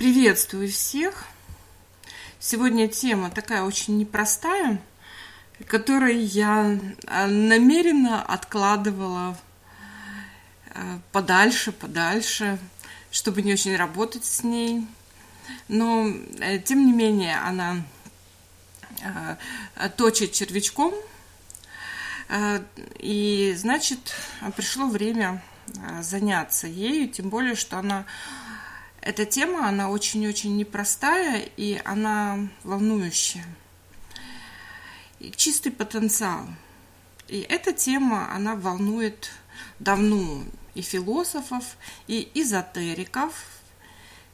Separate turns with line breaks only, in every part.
Приветствую всех! Сегодня тема такая очень непростая, которую я а, намеренно откладывала а, подальше, подальше, чтобы не очень работать с ней. Но, э, тем не менее, она точит червячком, и, значит, пришло время заняться ею, тем более, что она эта тема, она очень-очень непростая, и она волнующая. И чистый потенциал. И эта тема, она волнует давно и философов, и эзотериков,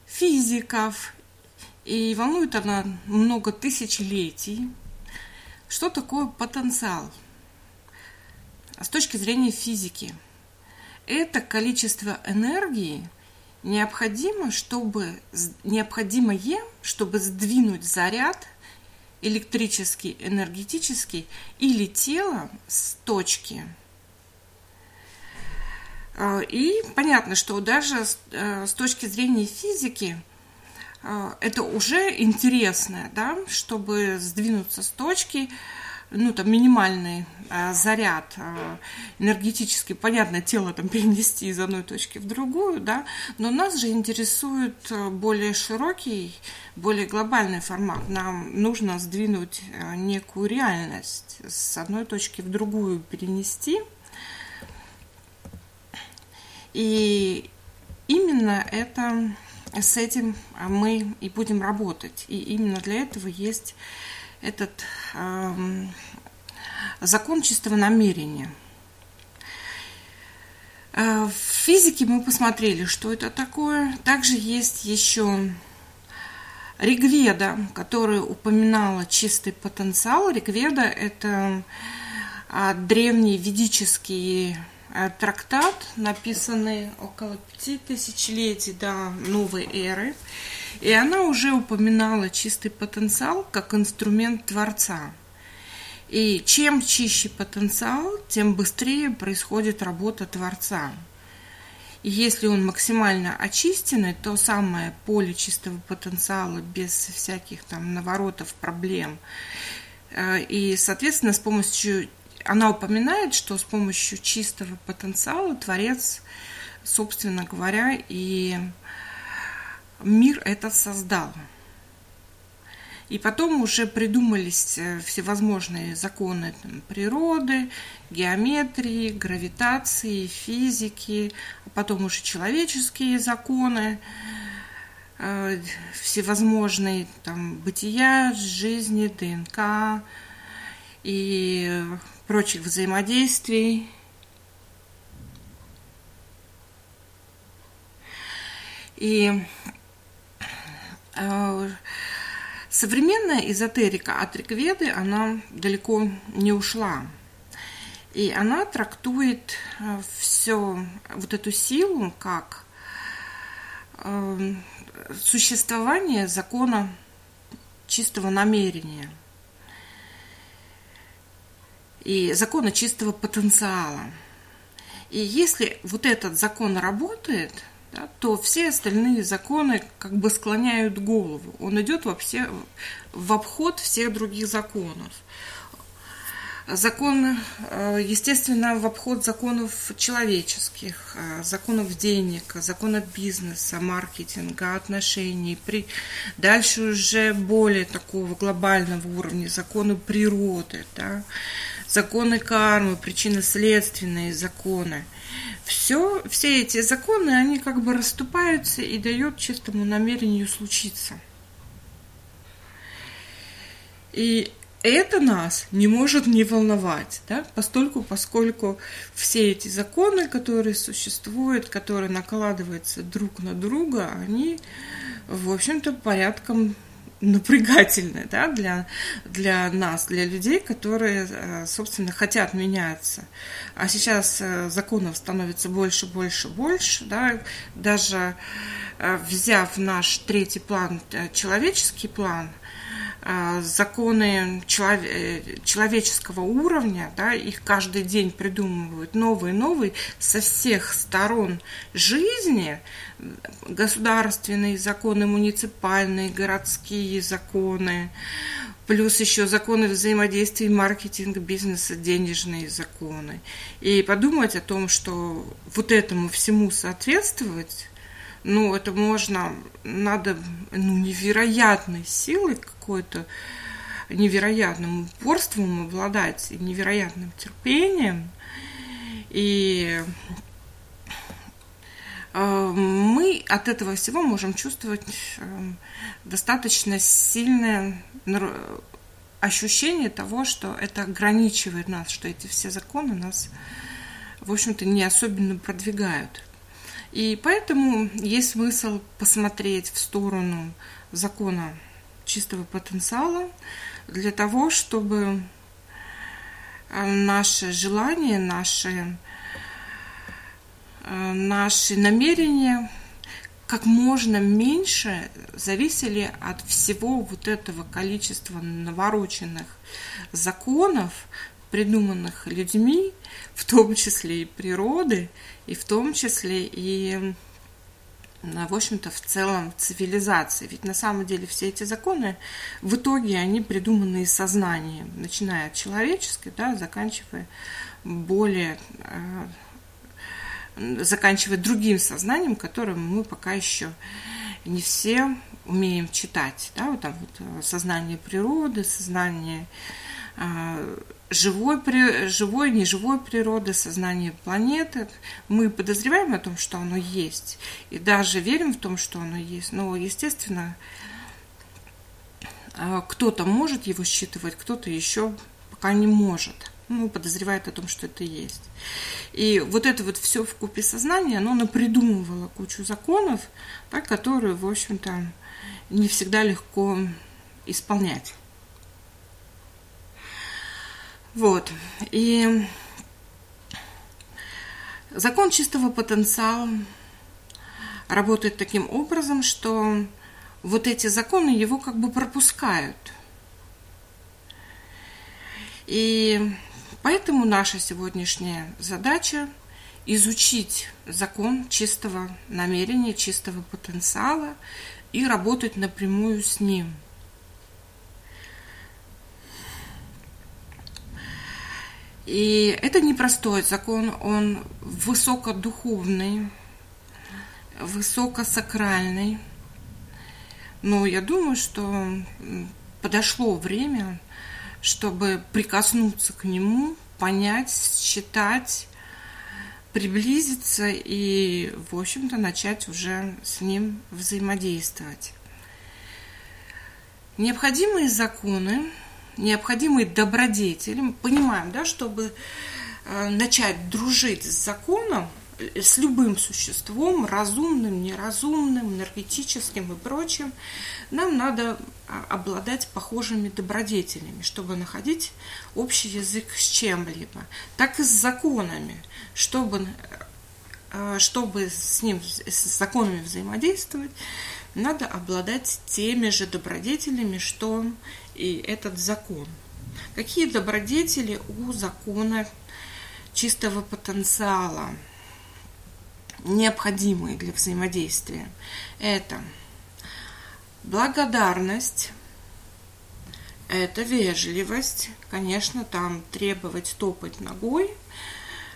физиков, и волнует она много тысячелетий. Что такое потенциал? С точки зрения физики, это количество энергии, необходимо, чтобы, необходимое, чтобы сдвинуть заряд электрический, энергетический или тело с точки. А, и понятно, что даже с э, точки зрения физики а, это уже интересно, да, чтобы сдвинуться с точки, ну, там, минимальный а, заряд а, энергетический, понятно, тело там перенести из одной точки в другую, да, но нас же интересует а, более широкий, более глобальный формат. Нам нужно сдвинуть а, некую реальность с одной точки в другую перенести. И именно это с этим мы и будем работать. И именно для этого есть этот э, закон чистого намерения. Э, в физике мы посмотрели, что это такое. Также есть еще Ригведа, которая упоминала чистый потенциал. Ригведа – это а, древний ведический э, трактат, написанный около пяти тысячелетий до новой эры. И она уже упоминала чистый потенциал как инструмент Творца. И чем чище потенциал, тем быстрее происходит работа Творца. И если он максимально очищенный, то самое поле чистого потенциала без всяких там наворотов, проблем. Э, и, соответственно, с помощью... Она упоминает, что с помощью чистого потенциала Творец, собственно говоря, и мир этот создал. И потом уже придумались э, всевозможные законы там, природы, геометрии, гравитации, физики, а потом уже человеческие законы, э, всевозможные там бытия, жизни, ДНК и прочих взаимодействий. И э, современная эзотерика от Рикведы, она далеко не ушла. И она трактует э, все, вот эту силу, как э, существование закона чистого намерения и закона чистого потенциала. И если вот этот закон работает – да, то все остальные законы как бы склоняют голову. Он идет во все, в обход всех других законов. Закон, э, естественно, в обход законов человеческих, э, законов денег, законов бизнеса, маркетинга, отношений. При... Дальше уже более такого глобального уровня законы природы, да? Законы кармы, причинно-следственные законы – все, все эти законы, они как бы расступаются и дают чистому намерению случиться. И это нас не может не волновать, да, постольку, поскольку все эти законы, которые существуют, которые накладываются друг на друга, они, в общем-то, порядком напрягательное да, для, для нас, для людей, которые, э, собственно, хотят меняться. А сейчас э, законов становится больше, больше, больше. Да, даже э, взяв наш третий план, человеческий план, законы человеческого уровня, да, их каждый день придумывают новые, новые со всех сторон жизни, государственные законы, муниципальные, городские законы, плюс еще законы взаимодействия маркетинга, бизнеса, денежные законы. И подумать о том, что вот этому всему соответствовать, ну, это можно, надо, ну, невероятной силой какой-то, невероятным упорством обладать, невероятным терпением. И э, мы от этого всего можем чувствовать э, достаточно сильное ощущение того, что это ограничивает нас, что эти все законы нас, в общем-то, не особенно продвигают. И поэтому есть смысл посмотреть в сторону закона чистого потенциала для того, чтобы э, наши желания, наши, э, наши намерения как можно меньше зависели от всего вот этого количества навороченных законов, придуманных людьми, в том числе и природы, и в том числе и, в общем-то, в целом цивилизации. Ведь на самом деле все эти законы в итоге они придуманы из сознания, начиная от человеческой, да, заканчивая более э, заканчивая другим сознанием, которым мы пока еще не все умеем читать. Да, вот там вот э, сознание природы, сознание э, живой, живой, неживой природы, сознание планеты. Мы подозреваем о том, что оно есть, и даже верим в том, что оно есть. Но, естественно, э, кто-то может его считывать, кто-то еще пока не может ну, подозревает о том, что это есть. И вот это вот все в купе сознания, оно напридумывало кучу законов, да, которые, в общем-то, не всегда легко исполнять. Вот. И закон чистого потенциала работает таким образом, что вот эти законы его как бы пропускают. И Поэтому наша сегодняшняя задача изучить закон чистого намерения, чистого потенциала и работать напрямую с ним. И это непростой закон, он высокодуховный, высокосакральный. Но я думаю, что подошло время чтобы прикоснуться к нему, понять, считать, приблизиться и, в общем-то, начать уже с ним взаимодействовать. Необходимые законы, необходимые добродетели, мы понимаем, да, чтобы э, начать дружить с законом, с любым существом, разумным, неразумным, энергетическим и прочим, нам надо а, обладать похожими добродетелями, чтобы находить общий язык с чем-либо, так и с законами, чтобы, а, чтобы с ним, с законами взаимодействовать, надо обладать теми же добродетелями, что и этот закон. Какие добродетели у закона чистого потенциала – необходимые для взаимодействия. Это благодарность, это вежливость. Конечно, там требовать топать ногой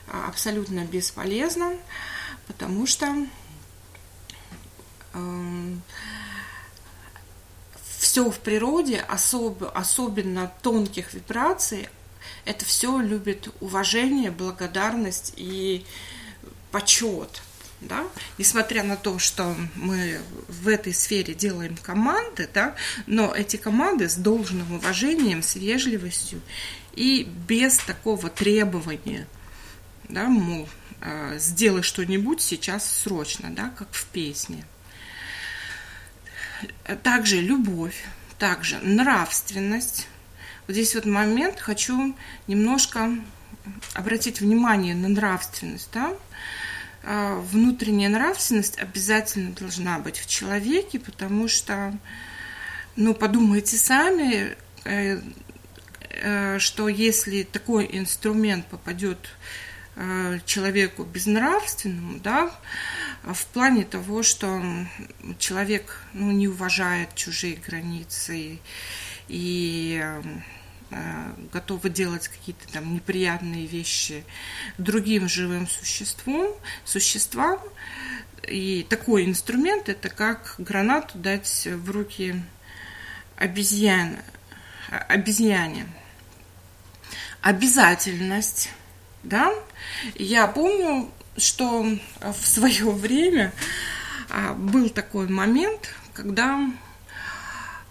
а, абсолютно бесполезно, потому что э, все в природе, особ, особенно тонких вибраций, это все любит уважение, благодарность и почет да, несмотря на то, что мы в этой сфере делаем команды, да, но эти команды с должным уважением, с вежливостью и без такого требования, да, мол, э, сделай что-нибудь сейчас срочно, да, как в песне. Также любовь, также нравственность. Вот здесь вот момент хочу немножко обратить внимание на нравственность, да, а, внутренняя нравственность обязательно должна быть в человеке, потому что Ну, подумайте сами, э, э, что если такой инструмент попадет э, человеку безнравственному, да, в плане того, что человек ну, не уважает чужие границы и готовы делать какие-то там неприятные вещи другим живым существам, существам. И такой инструмент это как гранату дать в руки обезьян, обезьяне. Обязательность, да? Я помню, что в свое время а, был такой момент, когда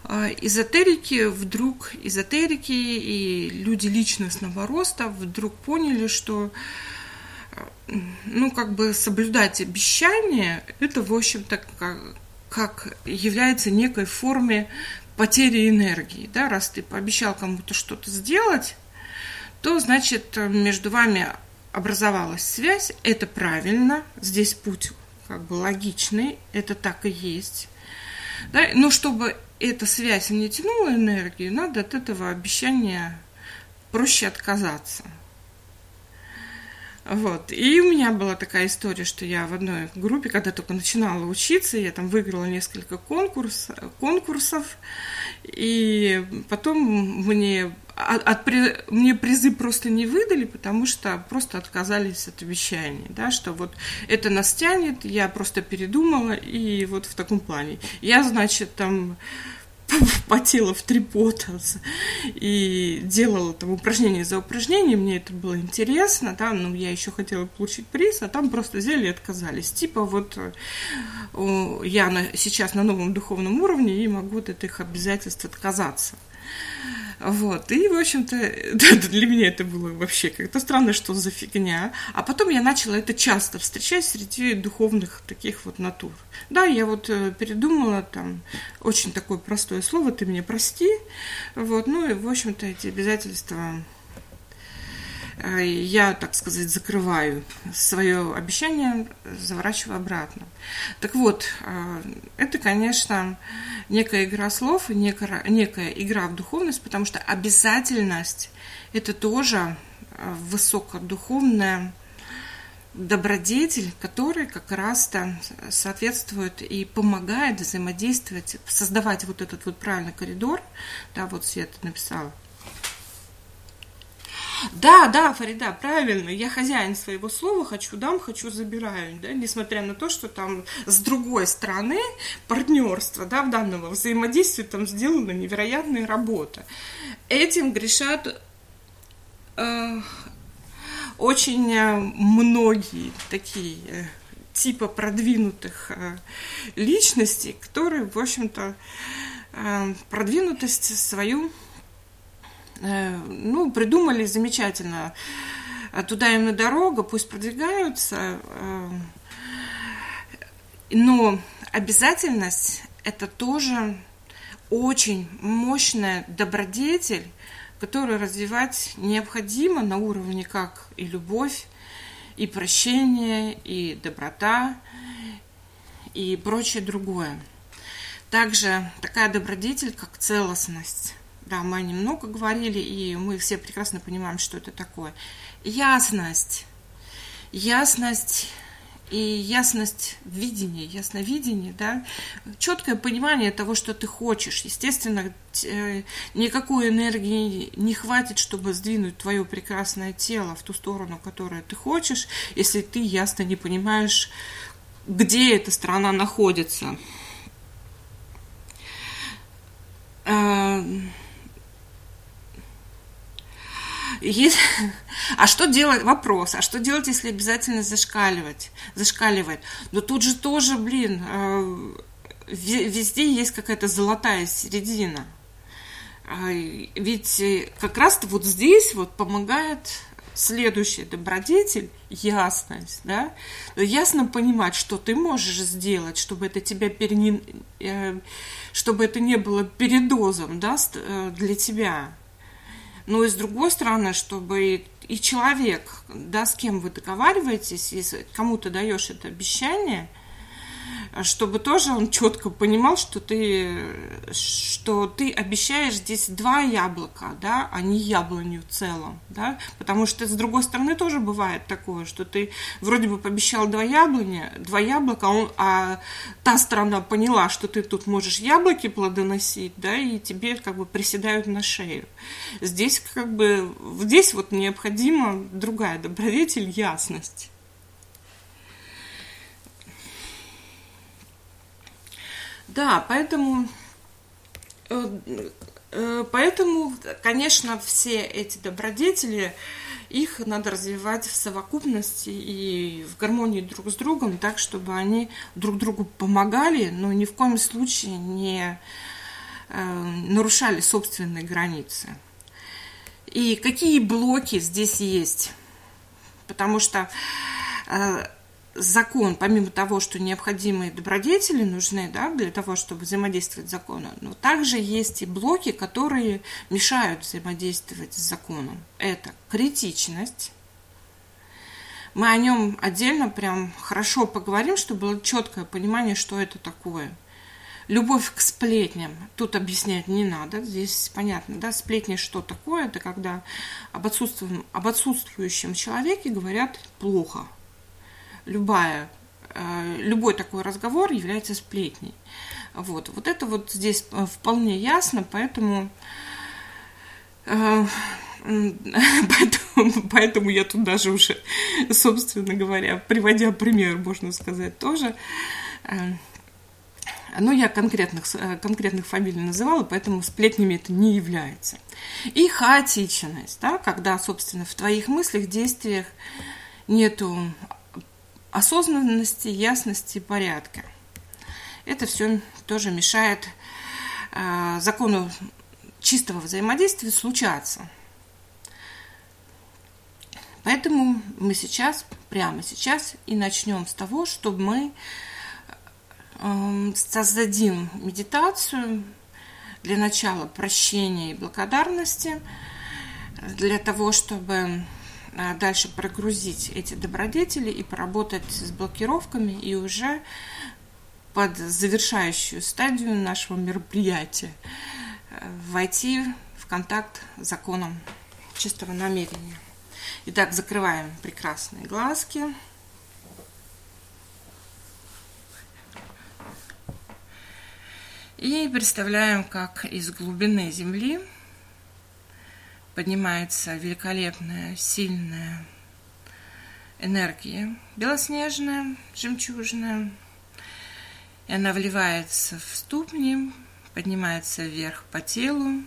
а, эзотерики вдруг, эзотерики и люди личностного роста вдруг поняли, что ну, как бы соблюдать обещания, это, в общем-то, как, как является некой форме потери энергии, да, раз ты пообещал кому-то что-то сделать, то, значит, между вами образовалась связь, это правильно, здесь путь как бы логичный, это так и есть. Да? Но чтобы эта связь не тянула энергию, надо от этого обещания проще отказаться. Вот. И у меня была такая история, что я в одной группе, когда только начинала учиться, я там выиграла несколько конкурс, конкурсов, и потом мне, от, от, мне призы просто не выдали, потому что просто отказались от обещаний, да, что вот это нас тянет, я просто передумала, и вот в таком плане. Я, значит, там потела в три пота и делала там упражнение за упражнением, мне это было интересно, да, но я еще хотела получить приз, а там просто взяли и отказались. Типа вот я на, сейчас на новом духовном уровне и могу от этих обязательств отказаться. Вот. И, в общем-то, для меня это было вообще как-то странно, что за фигня. А потом я начала это часто встречать среди духовных таких вот натур. Да, я вот э, передумала там очень такое простое слово, ты мне прости. Вот. Ну и, в общем-то, эти обязательства я, так сказать, закрываю свое обещание, заворачиваю обратно. Так вот, э, это, конечно, некая игра слов, некая, некая игра в духовность, потому что обязательность – это тоже э, высокодуховная добродетель, который как раз-то соответствует и помогает взаимодействовать, создавать вот этот вот правильный коридор. Да, вот Света написала – да, да, Фарида, правильно. Я хозяин своего слова, хочу дам, хочу забираю. Да? Несмотря на то, что там с другой стороны партнерства, да, в данного взаимодействия там сделана невероятная работа. Этим грешат э, очень э, многие такие э, типа продвинутых э, личностей, которые, в общем-то, э, продвинутость свою ну, придумали замечательно. Туда им на дорога, пусть продвигаются. Э, но обязательность – это тоже очень мощная добродетель, которую развивать необходимо на уровне как и любовь, и прощение, и доброта, и прочее другое. Также такая добродетель, как целостность. Да, мы немного говорили, и мы все прекрасно понимаем, что это такое. Ясность. Ясность и ясность видения, ясновидение, да, четкое понимание того, что ты хочешь. Естественно, э, никакой энергии не хватит, чтобы сдвинуть твое прекрасное тело в ту сторону, которую ты хочешь, если ты ясно не понимаешь, где эта страна находится. Есть... А что делать? Вопрос. А что делать, если обязательно зашкаливать? Зашкаливает. Но тут же тоже, блин, э, везде есть какая-то золотая середина. А, ведь э, как раз-то вот здесь вот помогает следующий добродетель – ясность, да? Ясно понимать, что ты можешь сделать, чтобы это тебя перене... Э, чтобы это не было передозом, да, для тебя но и с другой стороны, чтобы и человек, да, с кем вы договариваетесь, если кому-то даешь это обещание, чтобы тоже он четко понимал, что ты, что ты обещаешь здесь два яблока, да, а не яблоню в целом, да, потому что с другой стороны тоже бывает такое, что ты вроде бы пообещал два яблони, два яблока, а, он, а та сторона поняла, что ты тут можешь яблоки плодоносить, да, и тебе как бы приседают на шею. Здесь как бы, здесь вот необходима другая добродетель, ясность. Да, поэтому, э, э, поэтому, конечно, все эти добродетели, их надо развивать в совокупности и в гармонии друг с другом, так, чтобы они друг другу помогали, но ни в коем случае не э, нарушали собственные границы. И какие блоки здесь есть? Потому что закон, помимо того, что необходимые добродетели нужны да, для того, чтобы взаимодействовать с законом, но также есть и блоки, которые мешают взаимодействовать с законом. Это критичность. Мы о нем отдельно прям хорошо поговорим, чтобы было четкое понимание, что это такое. Любовь к сплетням. Тут объяснять не надо. Здесь понятно, да, сплетни что такое? Это когда об, отсутствующем, об отсутствующем человеке говорят плохо – любая, э, любой такой разговор является сплетней. Вот, вот это вот здесь э, вполне ясно, поэтому, э, поэтому, поэтому я тут даже уже, собственно говоря, приводя пример, можно сказать, тоже, ну, я конкретных, конкретных фамилий называла, поэтому сплетнями это не является. И хаотичность, да, когда, собственно, в твоих мыслях, действиях нету осознанности, ясности, порядка. Это все тоже мешает э, закону чистого взаимодействия случаться. Поэтому мы сейчас, прямо сейчас и начнем с того, чтобы мы э, создадим медитацию для начала прощения и благодарности, для того, чтобы дальше прогрузить эти добродетели и поработать с блокировками и уже под завершающую стадию нашего мероприятия э, войти в контакт с законом чистого намерения. Итак, закрываем прекрасные глазки. И представляем, как из глубины Земли поднимается великолепная, сильная энергия, белоснежная, жемчужная. И она вливается в ступни, поднимается вверх по телу,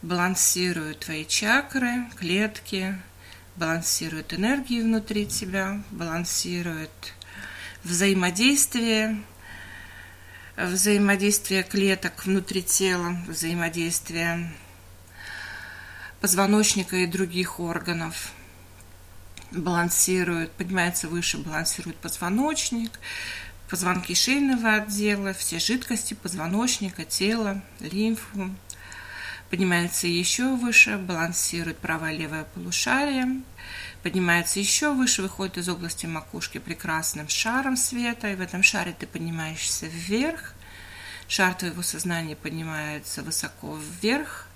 балансирует твои чакры, клетки, балансирует энергию внутри тебя, балансирует взаимодействие, взаимодействие клеток внутри тела, взаимодействие позвоночника и других органов. Балансирует, поднимается выше, балансирует позвоночник, позвонки шейного отдела, все жидкости позвоночника, тела, лимфу. Поднимается еще выше, балансирует правое левое полушарие. Поднимается еще выше, выходит из области макушки прекрасным шаром света. И в этом шаре ты поднимаешься вверх. Шар твоего сознания поднимается высоко вверх,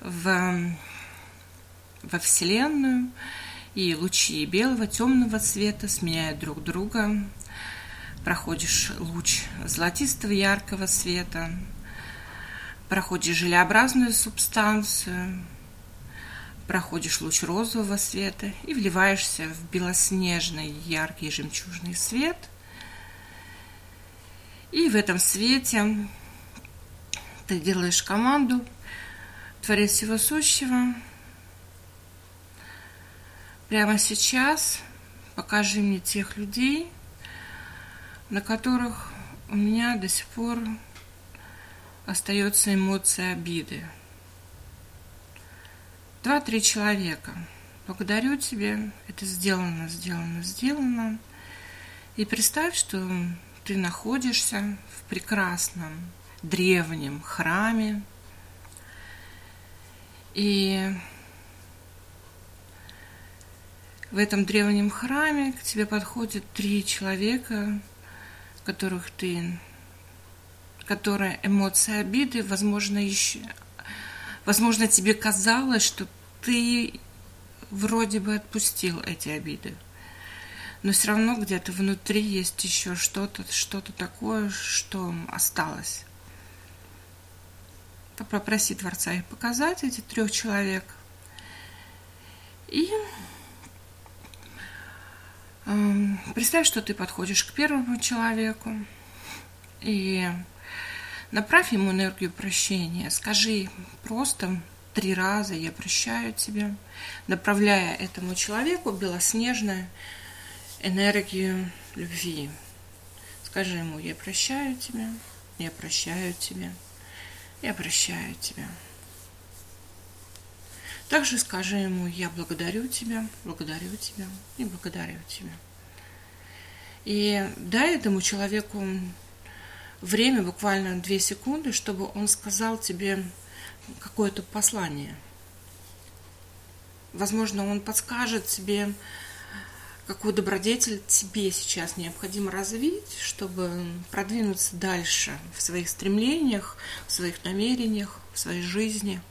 в, во Вселенную, и лучи белого, темного цвета сменяют друг друга. Проходишь луч золотистого яркого света, проходишь желеобразную субстанцию, проходишь луч розового света и вливаешься в белоснежный яркий жемчужный свет. И в этом свете ты делаешь команду – Творец Всего Сущего, прямо сейчас покажи мне тех людей, на которых у меня до сих пор остается эмоция обиды. Два-три человека. Благодарю тебя. Это сделано, сделано, сделано. И представь, что ты находишься в прекрасном древнем храме, и в этом древнем храме к тебе подходят три человека которых ты, которые эмоции обиды, возможно, еще, возможно, тебе казалось, что ты вроде бы отпустил эти обиды. Но все равно где-то внутри есть еще что-то, что-то такое, что осталось. Попроси Творца их показать, эти трех человек. И Представь, что ты подходишь к первому человеку и направь ему энергию прощения. Скажи просто три раза «Я прощаю тебя», направляя этому человеку белоснежную энергию любви. Скажи ему «Я прощаю тебя, я прощаю тебя, я прощаю тебя». Также скажи ему, я благодарю тебя, благодарю тебя и благодарю тебя. И дай этому человеку время, буквально две секунды, чтобы он сказал тебе какое-то послание. Возможно, он подскажет тебе, какой добродетель тебе сейчас необходимо развить, чтобы продвинуться дальше в своих стремлениях, в своих намерениях, в своей жизни –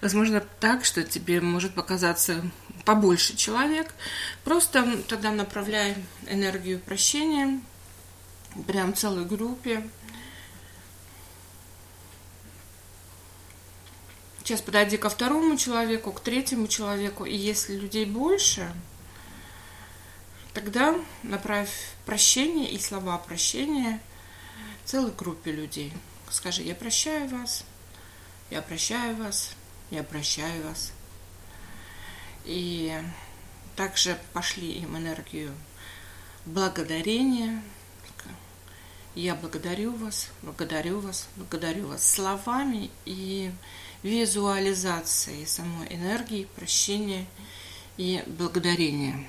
Возможно, так, что тебе может показаться побольше человек. Просто тогда направляй энергию прощения прям целой группе. Сейчас подойди ко второму человеку, к третьему человеку. И если людей больше, тогда направь прощение и слова прощения целой группе людей. Скажи, я прощаю вас, я прощаю вас, я прощаю вас. И также пошли им энергию благодарения. Я благодарю вас, благодарю вас, благодарю вас словами и визуализацией самой энергии, прощения и благодарения.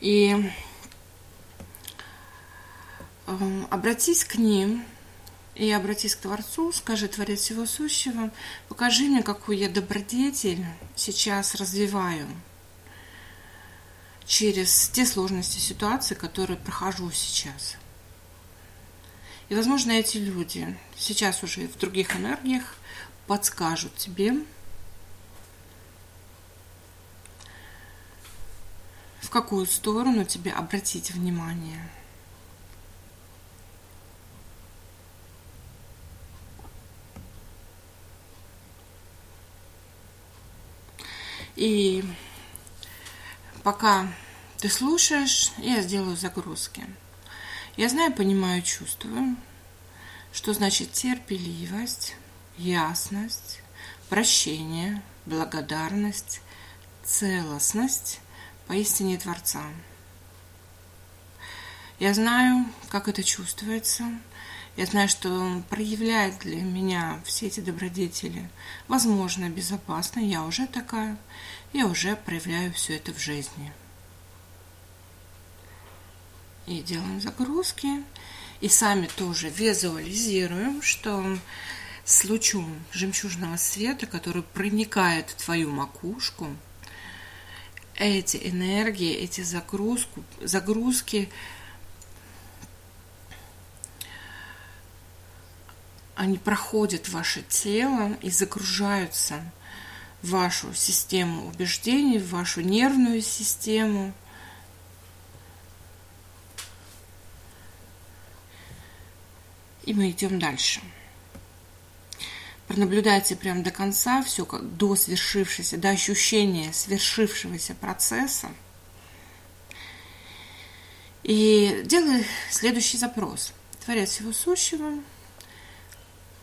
И э, обратись к ним и обратись к Творцу, скажи, Творец Всего Сущего, покажи мне, какую я добродетель сейчас развиваю через те сложности ситуации, которые прохожу сейчас. И, возможно, эти люди сейчас уже в других энергиях подскажут тебе, в какую сторону тебе обратить внимание – И пока ты слушаешь, я сделаю загрузки. Я знаю, понимаю, чувствую, что значит терпеливость, ясность, прощение, благодарность, целостность поистине Творца. Я знаю, как это чувствуется, я знаю, что проявляет для меня все эти добродетели, возможно, безопасно. Я уже такая. Я уже проявляю все это в жизни. И делаем загрузки. И сами тоже визуализируем, что с лучом жемчужного света, который проникает в твою макушку, эти энергии, эти загрузку, загрузки они проходят ваше тело и загружаются в вашу систему убеждений, в вашу нервную систему. И мы идем дальше. Пронаблюдайте прямо до конца все как до свершившегося, до ощущения свершившегося процесса. И делай следующий запрос. Творец всего сущего –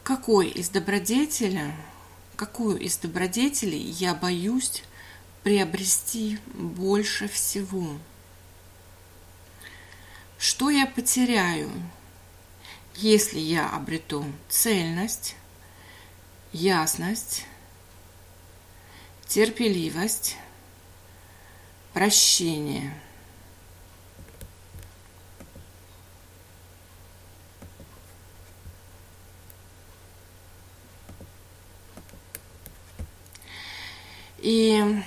какой из добродетелей, какую из добродетелей я боюсь приобрести больше всего? Что я потеряю, если я обрету цельность, ясность, терпеливость, прощение – И,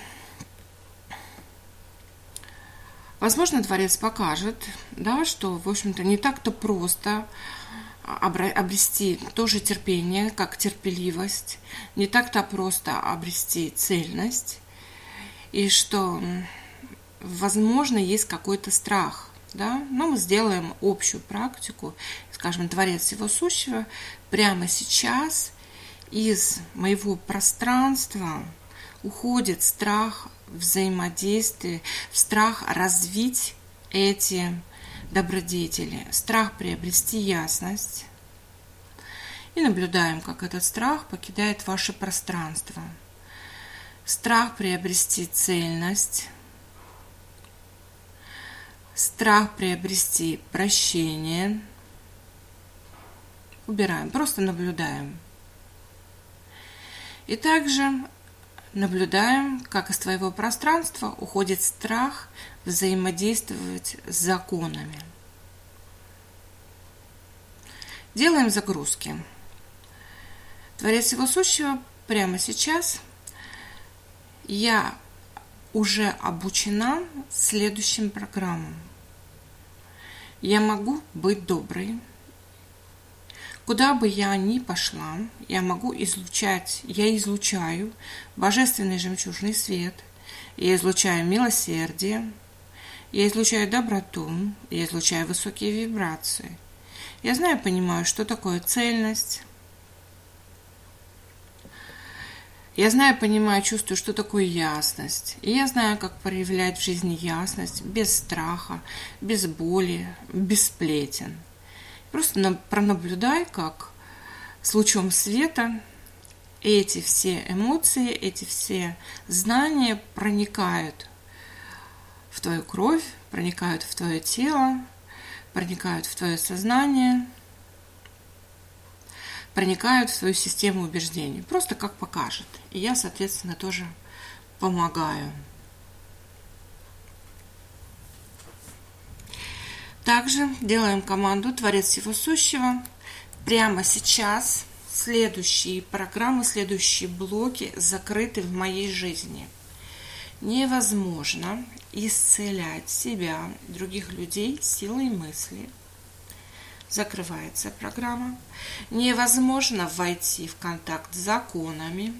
возможно, Творец покажет, да, что, в общем-то, не так-то просто обрести тоже терпение, как терпеливость, не так-то просто обрести цельность, и что, возможно, есть какой-то страх, да, но мы сделаем общую практику, скажем, Творец Всего Сущего прямо сейчас из моего пространства – уходит страх взаимодействия, страх развить эти добродетели, страх приобрести ясность. И наблюдаем, как этот страх покидает ваше пространство. Страх приобрести цельность, страх приобрести прощение. Убираем, просто наблюдаем. И также Наблюдаем, как из твоего пространства уходит страх взаимодействовать с законами. Делаем загрузки. Творец Всего Сущего прямо сейчас я уже обучена следующим программам. Я могу быть доброй, Куда бы я ни пошла, я могу излучать, я излучаю божественный жемчужный свет, я излучаю милосердие, я излучаю доброту, я излучаю высокие вибрации. Я знаю, понимаю, что такое цельность. Я знаю, понимаю, чувствую, что такое ясность. И я знаю, как проявлять в жизни ясность без страха, без боли, без сплетен – Просто пронаблюдай, как с лучом света эти все эмоции, эти все знания проникают в твою кровь, проникают в твое тело, проникают в твое сознание, проникают в свою систему убеждений. Просто как покажет. И я, соответственно, тоже помогаю. Также делаем команду «Творец всего сущего». Прямо сейчас следующие программы, следующие блоки закрыты в моей жизни. Невозможно исцелять себя, других людей силой мысли. Закрывается программа. Невозможно войти в контакт с законами.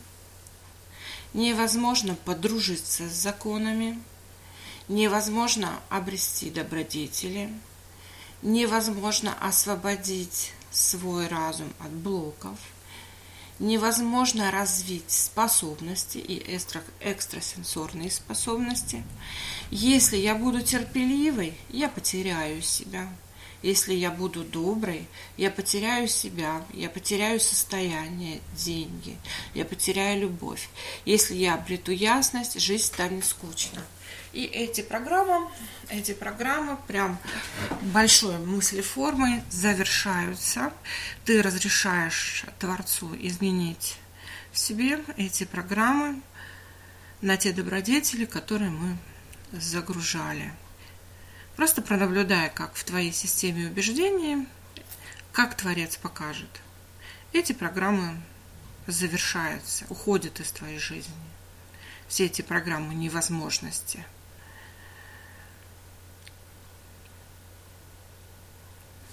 Невозможно подружиться с законами. Невозможно обрести добродетели – невозможно освободить свой разум от блоков, невозможно развить способности и экстра, экстрасенсорные способности. Если я буду терпеливой, я потеряю себя. Если я буду доброй, я потеряю себя, я потеряю состояние, деньги, я потеряю любовь. Если я обрету ясность, жизнь станет скучной. И эти программы, эти программы прям большой мыслеформой завершаются. Ты разрешаешь Творцу изменить в себе эти программы на те добродетели, которые мы загружали. Просто пронаблюдай, как в твоей системе убеждений, как Творец покажет. Эти программы завершаются, уходят из твоей жизни. Все эти программы невозможности –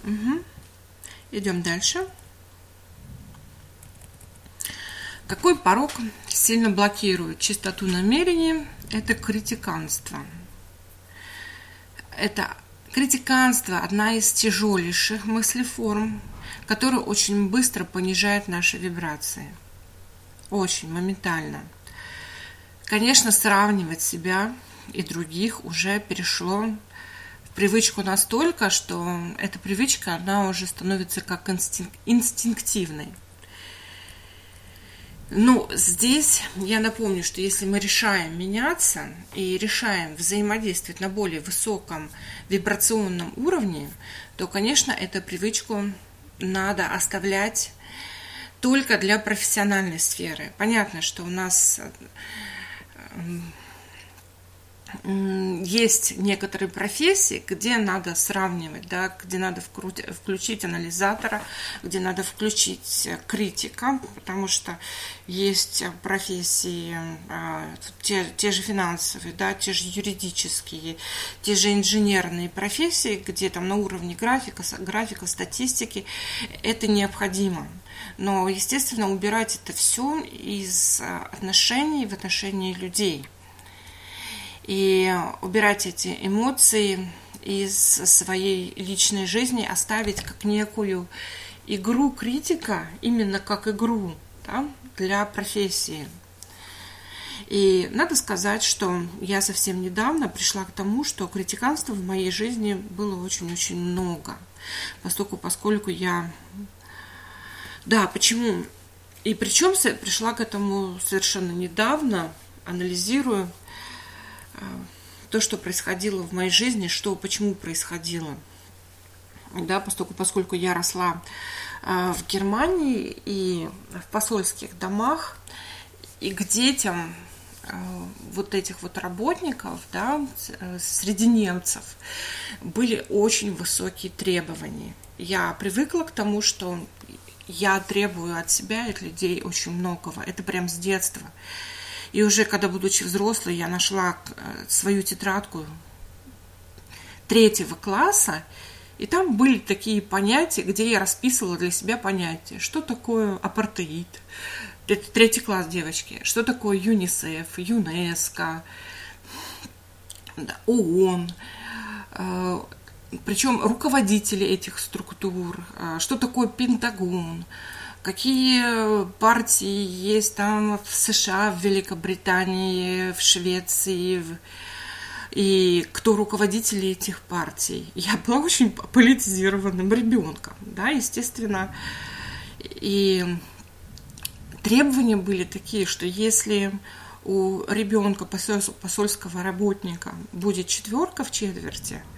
Угу. Идем дальше. Какой порог сильно блокирует чистоту намерений? Это критиканство. Это критиканство – одна из тяжелейших мыслеформ, которая очень быстро понижает наши вибрации. Очень моментально. Конечно, сравнивать себя и других уже перешло привычку настолько, что эта привычка, она уже становится как инстинк, инстинктивной. Ну, здесь я напомню, что если мы решаем меняться и решаем взаимодействовать на более высоком вибрационном уровне, то, конечно, эту привычку надо оставлять только для профессиональной сферы. Понятно, что у нас есть некоторые профессии, где надо сравнивать, да, где надо включить анализатора, где надо включить критика, потому что есть профессии, а, те, те же финансовые, да, те же юридические, те же инженерные профессии, где там на уровне графика, графика, статистики это необходимо. Но, естественно, убирать это все из отношений в отношении людей – и убирать эти эмоции из своей личной жизни, оставить как некую игру критика, именно как игру да, для профессии. И надо сказать, что я совсем недавно пришла к тому, что критиканства в моей жизни было очень-очень много. Поскольку, поскольку я... Да, почему? И причем пришла к этому совершенно недавно, анализирую то, что происходило в моей жизни, что, почему происходило. Да, поскольку, поскольку я росла а, в Германии и в посольских домах, и к детям а, вот этих вот работников, да, среди немцев были очень высокие требования. Я привыкла к тому, что я требую от себя и от людей очень многого. Это прям с детства. И уже когда, будучи взрослой, я нашла э, свою тетрадку третьего класса, и там были такие понятия, где я расписывала для себя понятия, что такое апартеид, это третий класс девочки, что такое ЮНИСЕФ, ЮНЕСКО, ООН, э, причем руководители этих структур, э, что такое Пентагон, какие партии есть там в США, в Великобритании, в Швеции, в... и кто руководители этих партий. Я была очень политизированным ребенком, да, естественно. И требования были такие, что если у ребенка посольского работника будет четверка в четверти –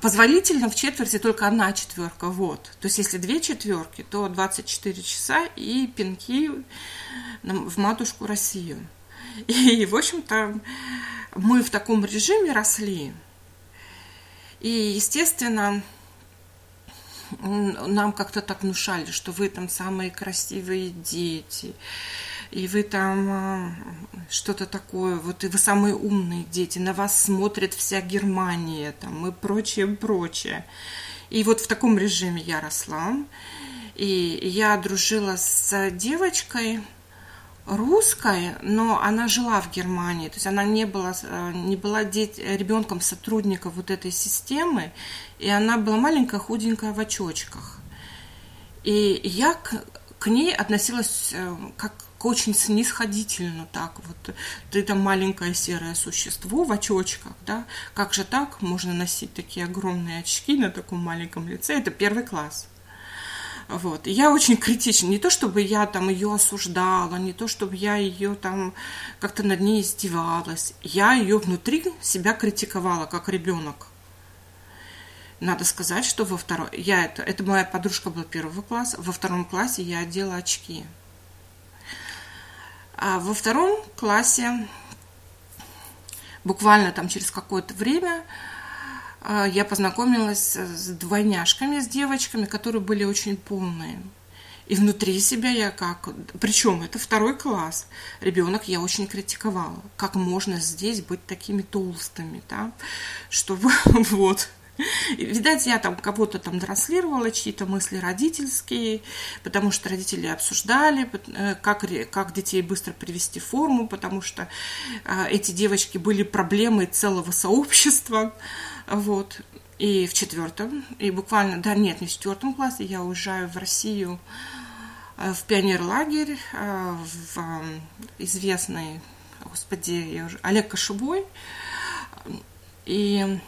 Позволительно в четверти только одна четверка, вот. То есть если две четверки, то 24 часа и пинки в матушку Россию. И, в общем-то, мы в таком режиме росли. И, естественно, нам как-то так внушали, что вы там самые красивые дети, и вы там а, что-то такое, вот и вы самые умные дети, на вас смотрит вся Германия, там, и прочее, прочее. И вот в таком режиме я росла, и я дружила с девочкой, русской, но она жила в Германии, то есть она не была, не была ребенком сотрудника вот этой системы, и она была маленькая, худенькая в очочках. И я к, к ней относилась э, как очень снисходительно так вот. Ты там маленькое серое существо в очочках, да? Как же так можно носить такие огромные очки на таком маленьком лице? Это первый класс. Вот. я очень критична. Не то, чтобы я там ее осуждала, не то, чтобы я ее там как-то над ней издевалась. Я ее внутри себя критиковала, как ребенок. Надо сказать, что во втором... Я это, это моя подружка была первого класса. Во втором классе я одела очки. А во втором классе, буквально там через какое-то время, а, я познакомилась с двойняшками, с девочками, которые были очень полные. И внутри себя я как... Причем это второй класс. Ребенок я очень критиковала. Как можно здесь быть такими толстыми, да? Чтобы вот Видать, я там кого-то там транслировала, чьи-то мысли родительские, потому что родители обсуждали, э, как, как детей быстро привести в форму, потому что а, эти девочки были проблемой целого сообщества. Вот. И в четвертом, и буквально, да нет, не в четвертом классе, я уезжаю в Россию э, в пионерлагерь, э, в известный, господи, я уже, Олег Кошубой. И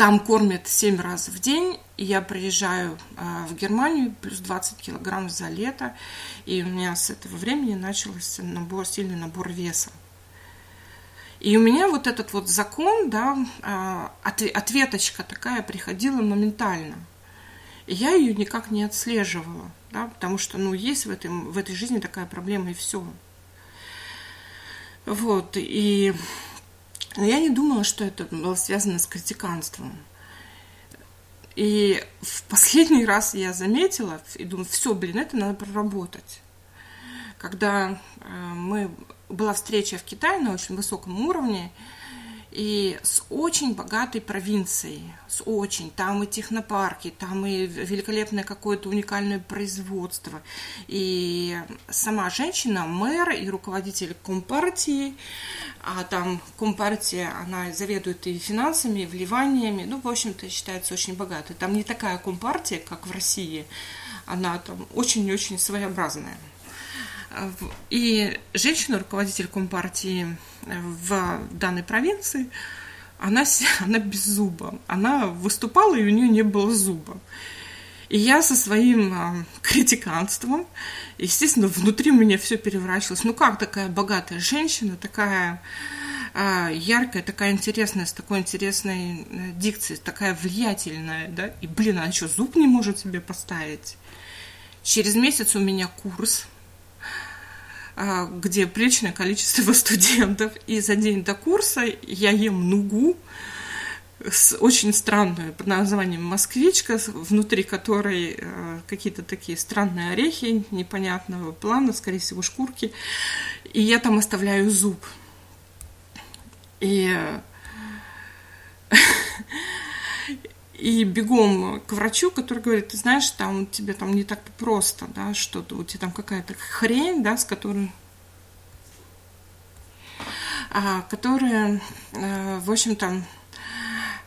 там кормят 7 раз в день, и я приезжаю э, в Германию, плюс 20 килограмм за лето, и у меня с этого времени начался набор, сильный набор веса. И у меня вот этот вот закон, да, э, ответочка такая приходила моментально. И я ее никак не отслеживала, да, потому что, ну, есть в, этом, в этой жизни такая проблема, и все. Вот, и но я не думала, что это было связано с критиканством. И в последний раз я заметила и думаю, все, блин, это надо проработать. Когда э, мы была встреча в Китае на очень высоком уровне, и с очень богатой провинцией, с очень, там и технопарки, там и великолепное какое-то уникальное производство, и сама женщина, мэр и руководитель компартии, а там компартия, она заведует и финансами, и вливаниями, ну, в общем-то, считается очень богатой. Там не такая компартия, как в России, она там очень-очень своеобразная. И женщина, руководитель Компартии в данной провинции, она, она без зуба. Она выступала, и у нее не было зуба. И я со своим а, критиканством, естественно, внутри меня все переворачивалось. Ну как такая богатая женщина, такая а, яркая, такая интересная, с такой интересной э, дикцией, такая влиятельная, да? И, блин, она что, зуб не может себе поставить? Через месяц у меня курс а, где приличное количество студентов. И за день до курса я ем нугу, с очень странную под названием «Москвичка», внутри которой э, какие-то такие странные орехи непонятного плана, скорее всего, шкурки. И я там оставляю зуб. И, и бегом к врачу, который говорит, ты знаешь, там тебе там не так просто, да, что-то, у тебя там какая-то хрень, да, с которой а, которая, э, в общем-то,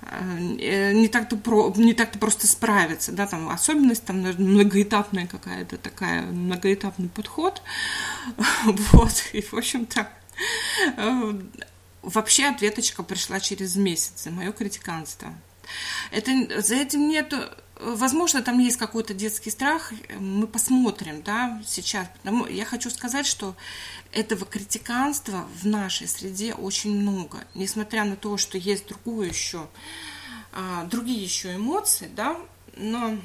э, не так-то про, не так-то просто справиться, да, там особенность там многоэтапная какая-то такая многоэтапный подход, вот и в общем-то э, вообще ответочка пришла через месяц мое критиканство. Это, за этим нет, возможно, там есть какой-то детский страх, мы посмотрим, да, сейчас. Я хочу сказать, что этого критиканства в нашей среде очень много, несмотря на то, что есть другое еще, а, другие еще эмоции, да, но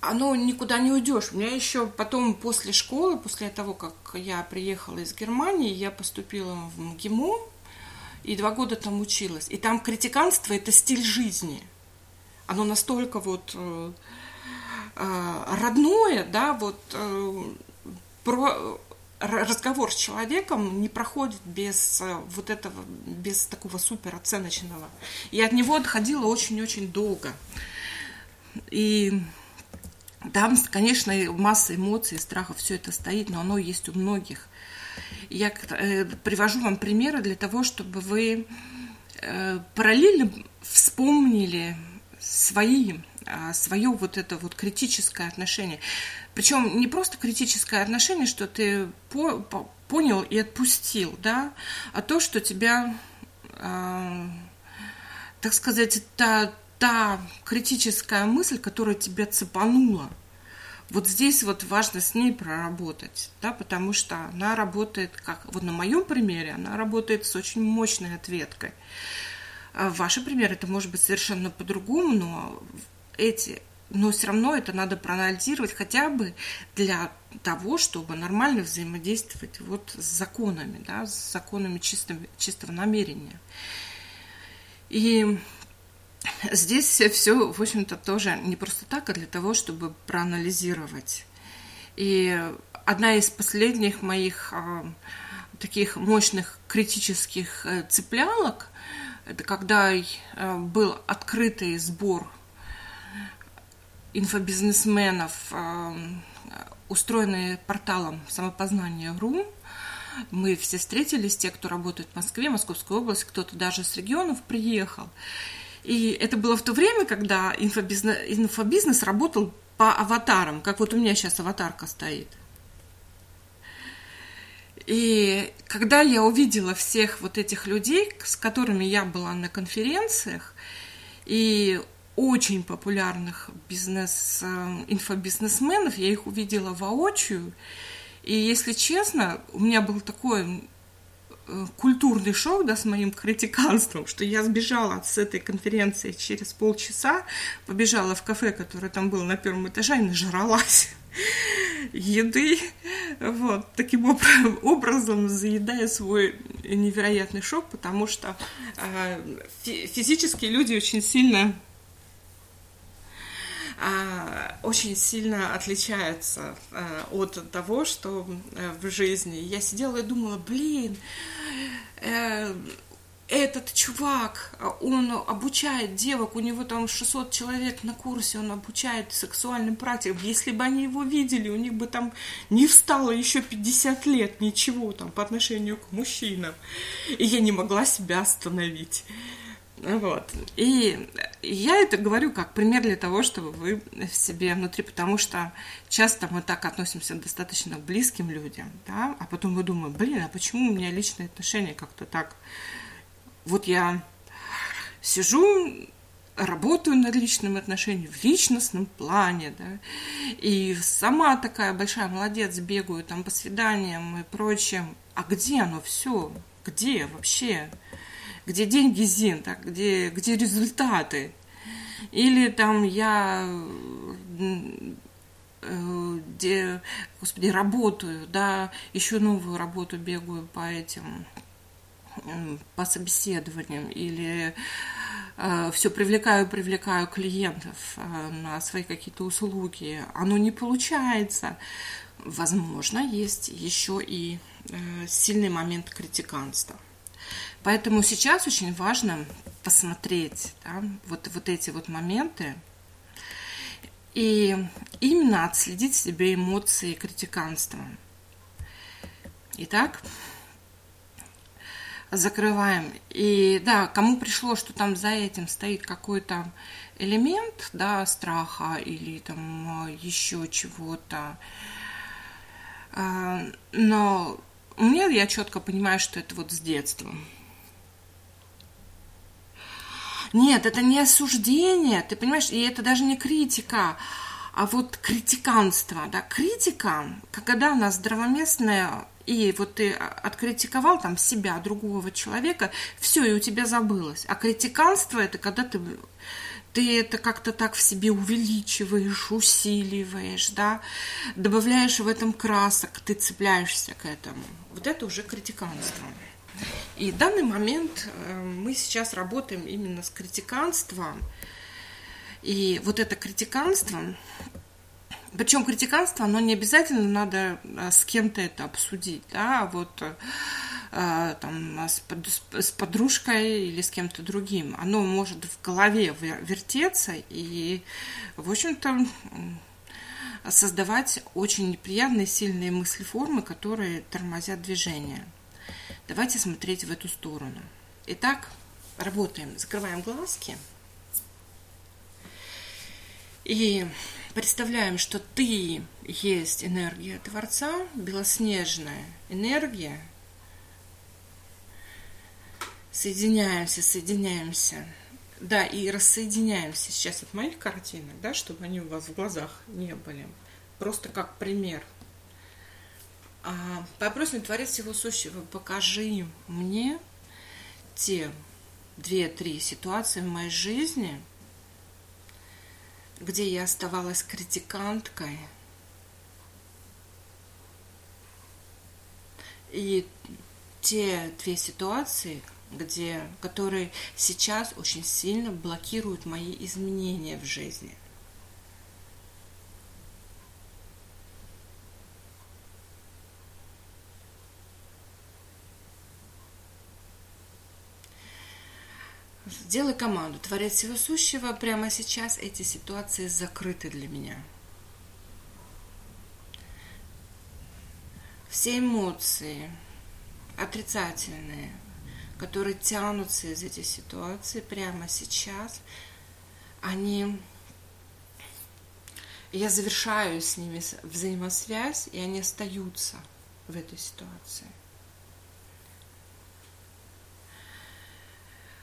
оно никуда не уйдешь. У меня еще потом после школы, после того, как я приехала из Германии, я поступила в МГИМО, и два года там училась. И там критиканство – это стиль жизни. Оно настолько вот э, э, родное, да, вот э, про разговор с человеком не проходит без вот этого, без такого супер оценочного. И от него отходила очень-очень долго. И там, конечно, масса эмоций, страхов, все это стоит, но оно есть у многих. Я э, привожу вам примеры для того, чтобы вы э, параллельно вспомнили свои, а, свое вот это вот критическое отношение. Причем не просто критическое отношение, что ты по, по, понял и отпустил, да, а то, что тебя, э, так сказать, та, та критическая мысль, которая тебя цепанула – вот здесь вот важно с ней проработать, да, потому что она работает, как вот на моем примере, она работает с очень мощной ответкой. А в вашем примере это может быть совершенно по-другому, но эти, но все равно это надо проанализировать хотя бы для того, чтобы нормально взаимодействовать вот с законами, да, с законами чистого, чистого намерения. И здесь все, в общем-то, тоже не просто так, а для того, чтобы проанализировать. И одна из последних моих а, таких мощных критических э, цеплялок, это когда а, был открытый сбор инфобизнесменов, а, устроенный порталом самопознания.ру, мы все встретились, те, кто работает в Москве, Московской области, кто-то даже с регионов приехал. И это было в то время, когда инфобизнес, инфобизнес работал по аватарам, как вот у меня сейчас аватарка стоит. И когда я увидела всех вот этих людей, с которыми я была на конференциях, и очень популярных бизнес, э, инфобизнесменов, я их увидела воочию. И если честно, у меня был такой культурный шок да, с моим критиканством, что я сбежала с этой конференции через полчаса, побежала в кафе, которое там было на первом этаже, и нажралась еды, вот, таким образом заедая свой невероятный шок, потому что э, физически люди очень сильно очень сильно отличается а, от того, что э, в жизни. Я сидела и думала, блин, э, этот чувак, он обучает девок, у него там 600 человек на курсе, он обучает сексуальным практикам. Если бы они его видели, у них бы там не встало еще 50 лет ничего там по отношению к мужчинам. И я не могла себя остановить. Вот. И я это говорю как пример для того, чтобы вы в себе внутри, потому что часто мы так относимся к достаточно близким людям, да, а потом мы думаем, блин, а почему у меня личные отношения как-то так... Вот я сижу, работаю над личным отношением в личностном плане, да, и сама такая большая молодец, бегаю там по свиданиям и прочим. А где оно все? Где вообще? Где деньги ЗИН, так, где, где результаты. Или там я э, где, господи, работаю, да, еще новую работу бегаю по этим, по собеседованиям, или э, все привлекаю, привлекаю клиентов э, на свои какие-то услуги, оно не получается. Возможно, есть еще и э, сильный момент критиканства. Поэтому сейчас очень важно посмотреть да, вот, вот эти вот моменты и именно отследить себе эмоции критиканства. Итак, закрываем. И да, кому пришло, что там за этим стоит какой-то элемент, да, страха или там еще чего-то. А, мне я четко понимаю, что это вот с детства. Нет, это не осуждение, ты понимаешь, и это даже не критика, а вот критиканство, да, критика, когда она здравоместная, и вот ты откритиковал там себя, другого человека, все, и у тебя забылось. А критиканство это когда ты, ты это как-то так в себе увеличиваешь, усиливаешь, да, добавляешь в этом красок, ты цепляешься к этому. Вот это уже критиканство. И в данный момент э, мы сейчас работаем именно с критиканством. И вот это критиканство, причем критиканство, оно не обязательно надо э, с кем-то это обсудить, да, а вот э, там, с, с подружкой или с кем-то другим. Оно может в голове вертеться и, в общем-то, создавать очень неприятные, сильные мыслеформы, которые тормозят движение. Давайте смотреть в эту сторону. Итак, работаем. Закрываем глазки. И представляем, что ты есть энергия Творца, белоснежная энергия. Соединяемся, соединяемся. Да, и рассоединяемся сейчас от моих картинок, да, чтобы они у вас в глазах не были. Просто как пример – а, Попросим Творец Всего Сущего, покажи мне те две-три ситуации в моей жизни, где я оставалась критиканткой, и те две ситуации, где, которые сейчас очень сильно блокируют мои изменения в жизни – Сделай команду. Творец всего сущего. Прямо сейчас эти ситуации закрыты для меня. Все эмоции отрицательные, которые тянутся из этих ситуаций прямо сейчас, они я завершаю с ними взаимосвязь, и они остаются в этой ситуации.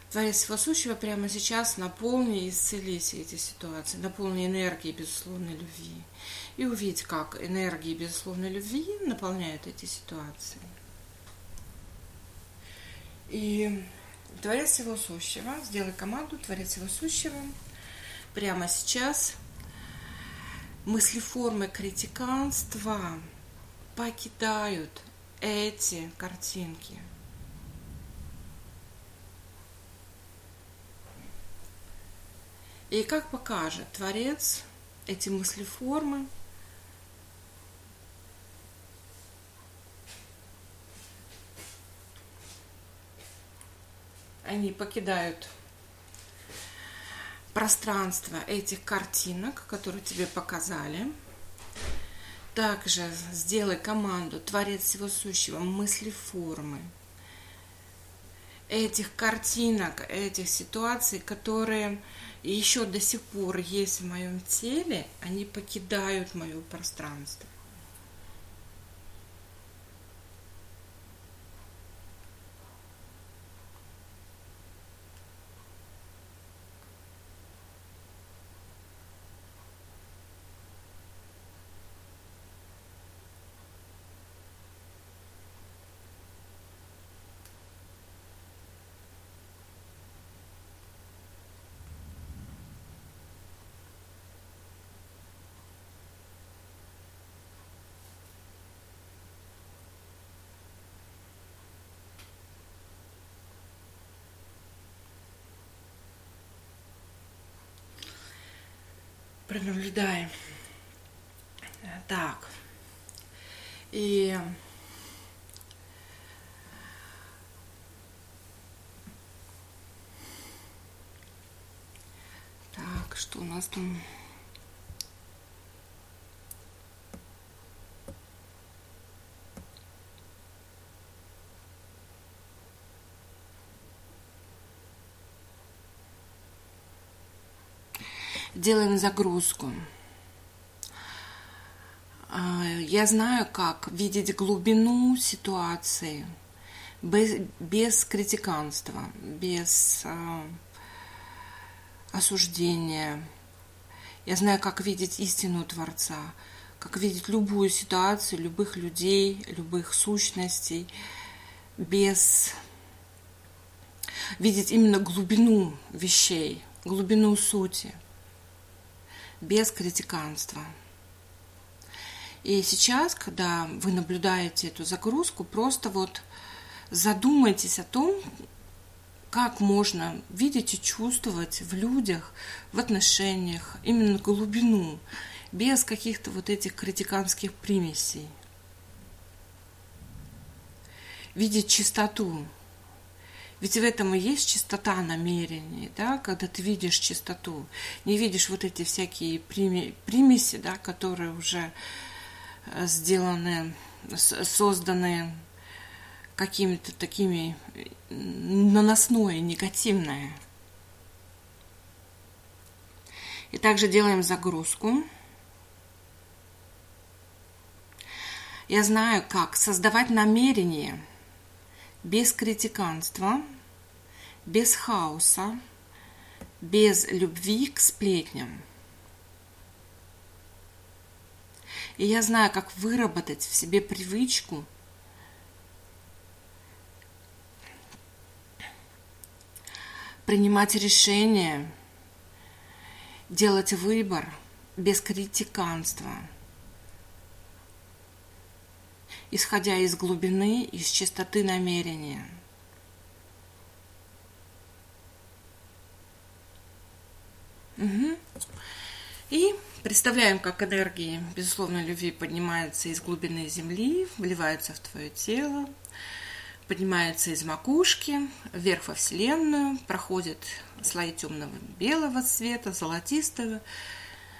Творец всего сущего прямо сейчас наполни и исцели все эти ситуации, наполни энергией безусловной любви. И увидеть, как энергии безусловной любви наполняют эти ситуации. И Творец всего сущего, сделай команду Творец всего сущего. Прямо сейчас. Мыслеформы критиканства покидают эти картинки. И как покажет Творец эти мыслеформы, они покидают пространство этих картинок, которые тебе показали. Также сделай команду Творец всего сущего, мысли формы этих картинок, этих ситуаций, которые еще до сих пор есть в моем теле, они покидают мое пространство. Пронаблюдаем. Так. И так, что у нас там? Делаем загрузку. А, я знаю, как видеть глубину ситуации без, без критиканства, без э, осуждения. Я знаю, как видеть истину Творца, как видеть любую ситуацию, любых людей, любых сущностей, без видеть именно глубину вещей, глубину сути без критиканства. И сейчас, когда вы наблюдаете эту загрузку, просто вот задумайтесь о том, как можно видеть и чувствовать в людях, в отношениях именно глубину, без каких-то вот этих критиканских примесей. Видеть чистоту, ведь в этом и есть чистота намерений, да, когда ты видишь чистоту, не видишь вот эти всякие примеси, да, которые уже э, сделаны, созданы какими-то такими наносное, негативное. И также делаем загрузку. Я знаю, как создавать намерение – без критиканства, без хаоса, без любви к сплетням. И я знаю, как выработать в себе привычку принимать решения, делать выбор без критиканства – исходя из глубины, из чистоты намерения. И представляем, как энергии безусловной любви поднимаются из глубины Земли, вливаются в твое тело, поднимаются из макушки, вверх во Вселенную, проходят слои темного белого цвета, золотистого,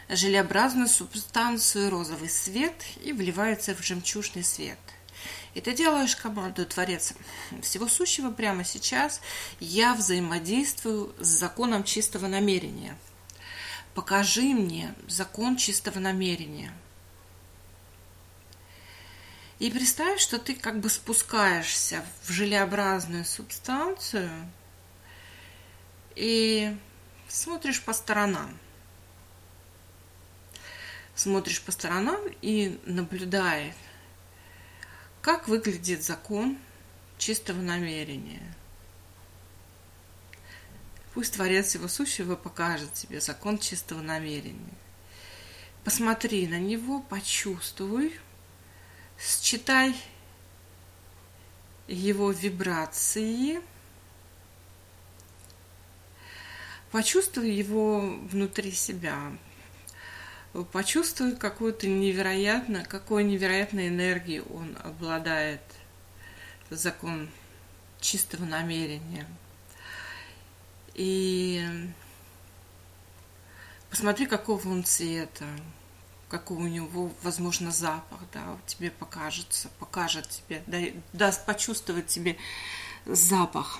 желеобразную субстанцию розовый свет и вливается в жемчужный свет. И ты делаешь команду Творец всего сущего прямо сейчас. Я взаимодействую с законом чистого намерения. Покажи мне закон чистого намерения. И представь, что ты как бы спускаешься в желеобразную субстанцию и смотришь по сторонам. Смотришь по сторонам и наблюдаешь, как выглядит закон чистого намерения. Пусть Творец его сущего покажет тебе закон чистого намерения. Посмотри на него, почувствуй, считай его вибрации, почувствуй его внутри себя, почувствуй какую-то невероятно, какой невероятной энергией он обладает, закон чистого намерения. И посмотри, какого он цвета, какой у него, возможно, запах, да, тебе покажется, покажет тебе, даст почувствовать тебе запах.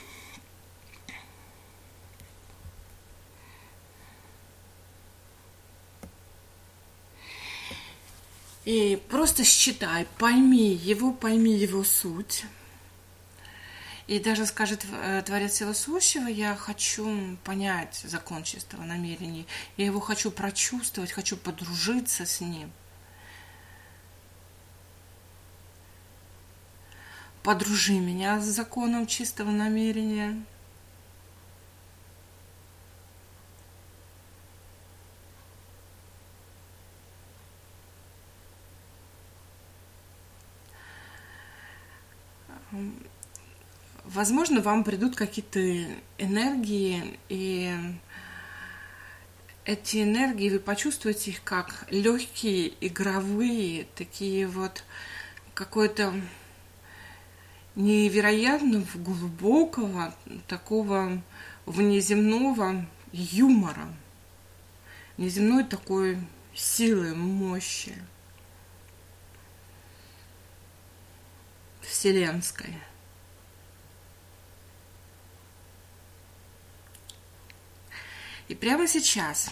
И просто считай, пойми его, пойми его суть. И даже скажет э, Творец Всего я хочу понять закон чистого намерения. Я его хочу прочувствовать, хочу подружиться с ним. Подружи меня с законом чистого намерения. Возможно, вам придут какие-то энергии, и эти энергии вы почувствуете их как легкие, игровые, такие вот какой-то невероятно глубокого, такого внеземного юмора, внеземной такой силы, мощи вселенской – И прямо сейчас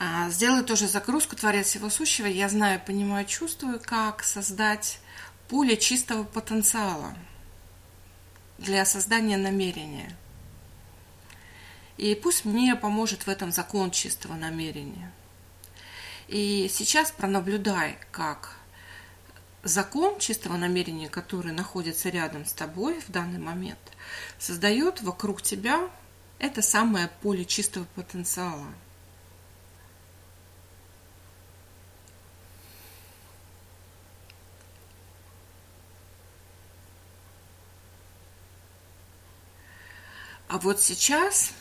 а, сделаю тоже загрузку Творец Всего Сущего. Я знаю, понимаю, чувствую, как создать поле чистого потенциала для создания намерения. И пусть мне поможет в этом закон чистого намерения. И сейчас пронаблюдай, как закон чистого намерения, который находится рядом с тобой в данный момент, создает вокруг тебя это самое поле чистого потенциала. А вот сейчас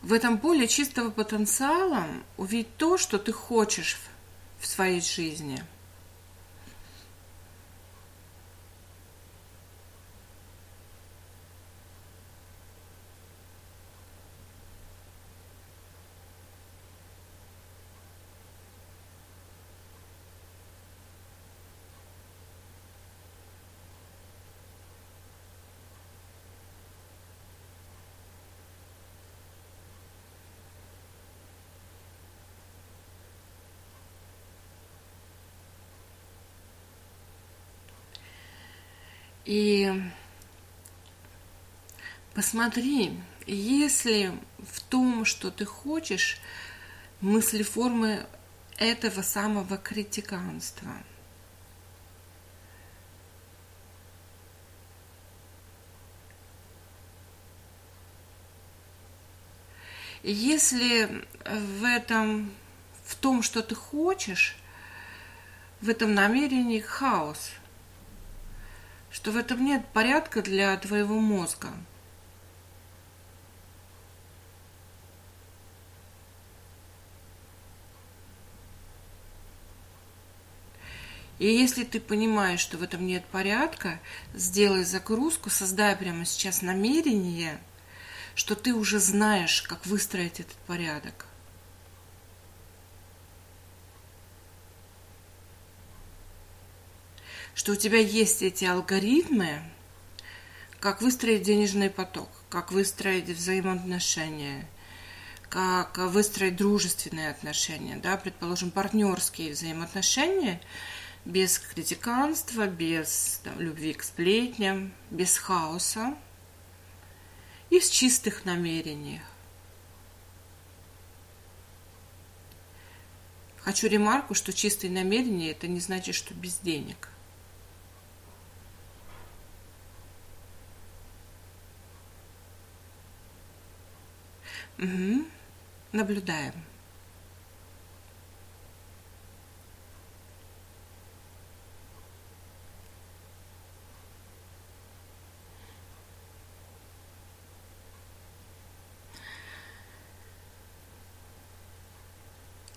в этом поле чистого потенциала увидеть то, что ты хочешь в своей жизни – И посмотри, если в том, что ты хочешь, мыслеформы этого самого критиканства. Если в этом, в том, что ты хочешь, в этом намерении хаос – что в этом нет порядка для твоего мозга. И если ты понимаешь, что в этом нет порядка, сделай загрузку, создай прямо сейчас намерение, что ты уже знаешь, как выстроить этот порядок. Что у тебя есть эти алгоритмы, как выстроить денежный поток, как выстроить взаимоотношения, как выстроить дружественные отношения, да, предположим, партнерские взаимоотношения без критиканства, без там, любви к сплетням, без хаоса и в чистых намерениях. Хочу ремарку, что чистые намерения это не значит, что без денег. Угу. Наблюдаем.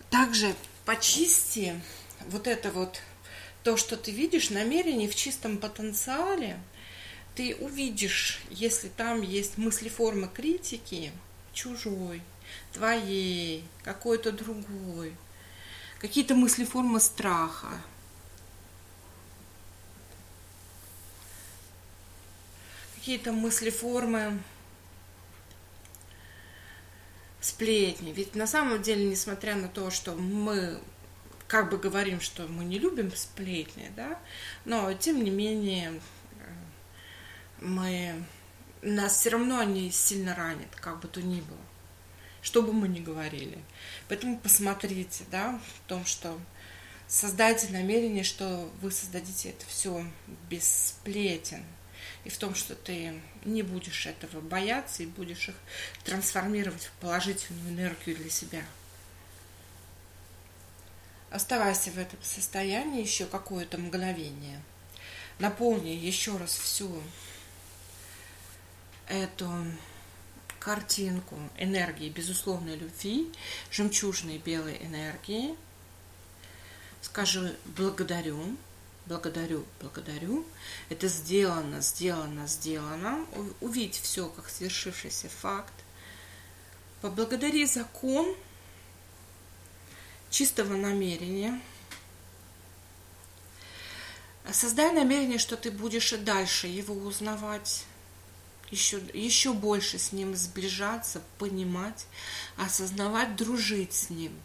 Также почисти вот это вот то, что ты видишь, намерение в чистом потенциале, ты увидишь, если там есть мысли формы критики, чужой, твоей, какой-то другой, какие-то мысли формы страха. Какие-то мысли формы сплетни. Ведь на самом деле, несмотря на то, что мы как бы говорим, что мы не любим сплетни, да, но тем не менее э, мы нас все равно они сильно ранят, как бы то ни было, что бы мы ни говорили. Поэтому посмотрите, да, в том, что создайте намерение, что вы создадите это все без сплетен, и в том, что ты не будешь этого бояться и будешь их трансформировать в положительную энергию для себя. Оставайся в этом состоянии еще какое-то мгновение. Наполни еще раз всю эту картинку энергии безусловной любви, жемчужной белой энергии. Скажи благодарю, благодарю, благодарю. Это сделано, сделано, сделано. Увидь все как свершившийся факт. Поблагодари закон чистого намерения. Создай намерение, что ты будешь и дальше его узнавать, еще, еще больше с ним сближаться, понимать, осознавать, дружить с ним –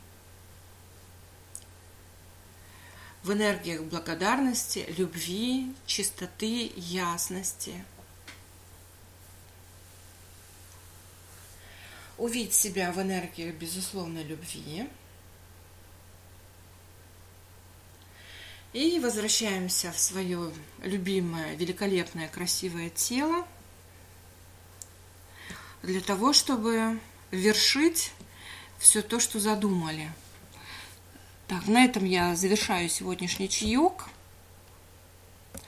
в энергиях благодарности, любви, чистоты, ясности. Увидеть себя в энергиях безусловной любви. И возвращаемся в свое любимое, великолепное, красивое тело для того, чтобы вершить все то, что задумали – так, на этом я завершаю сегодняшний чаек.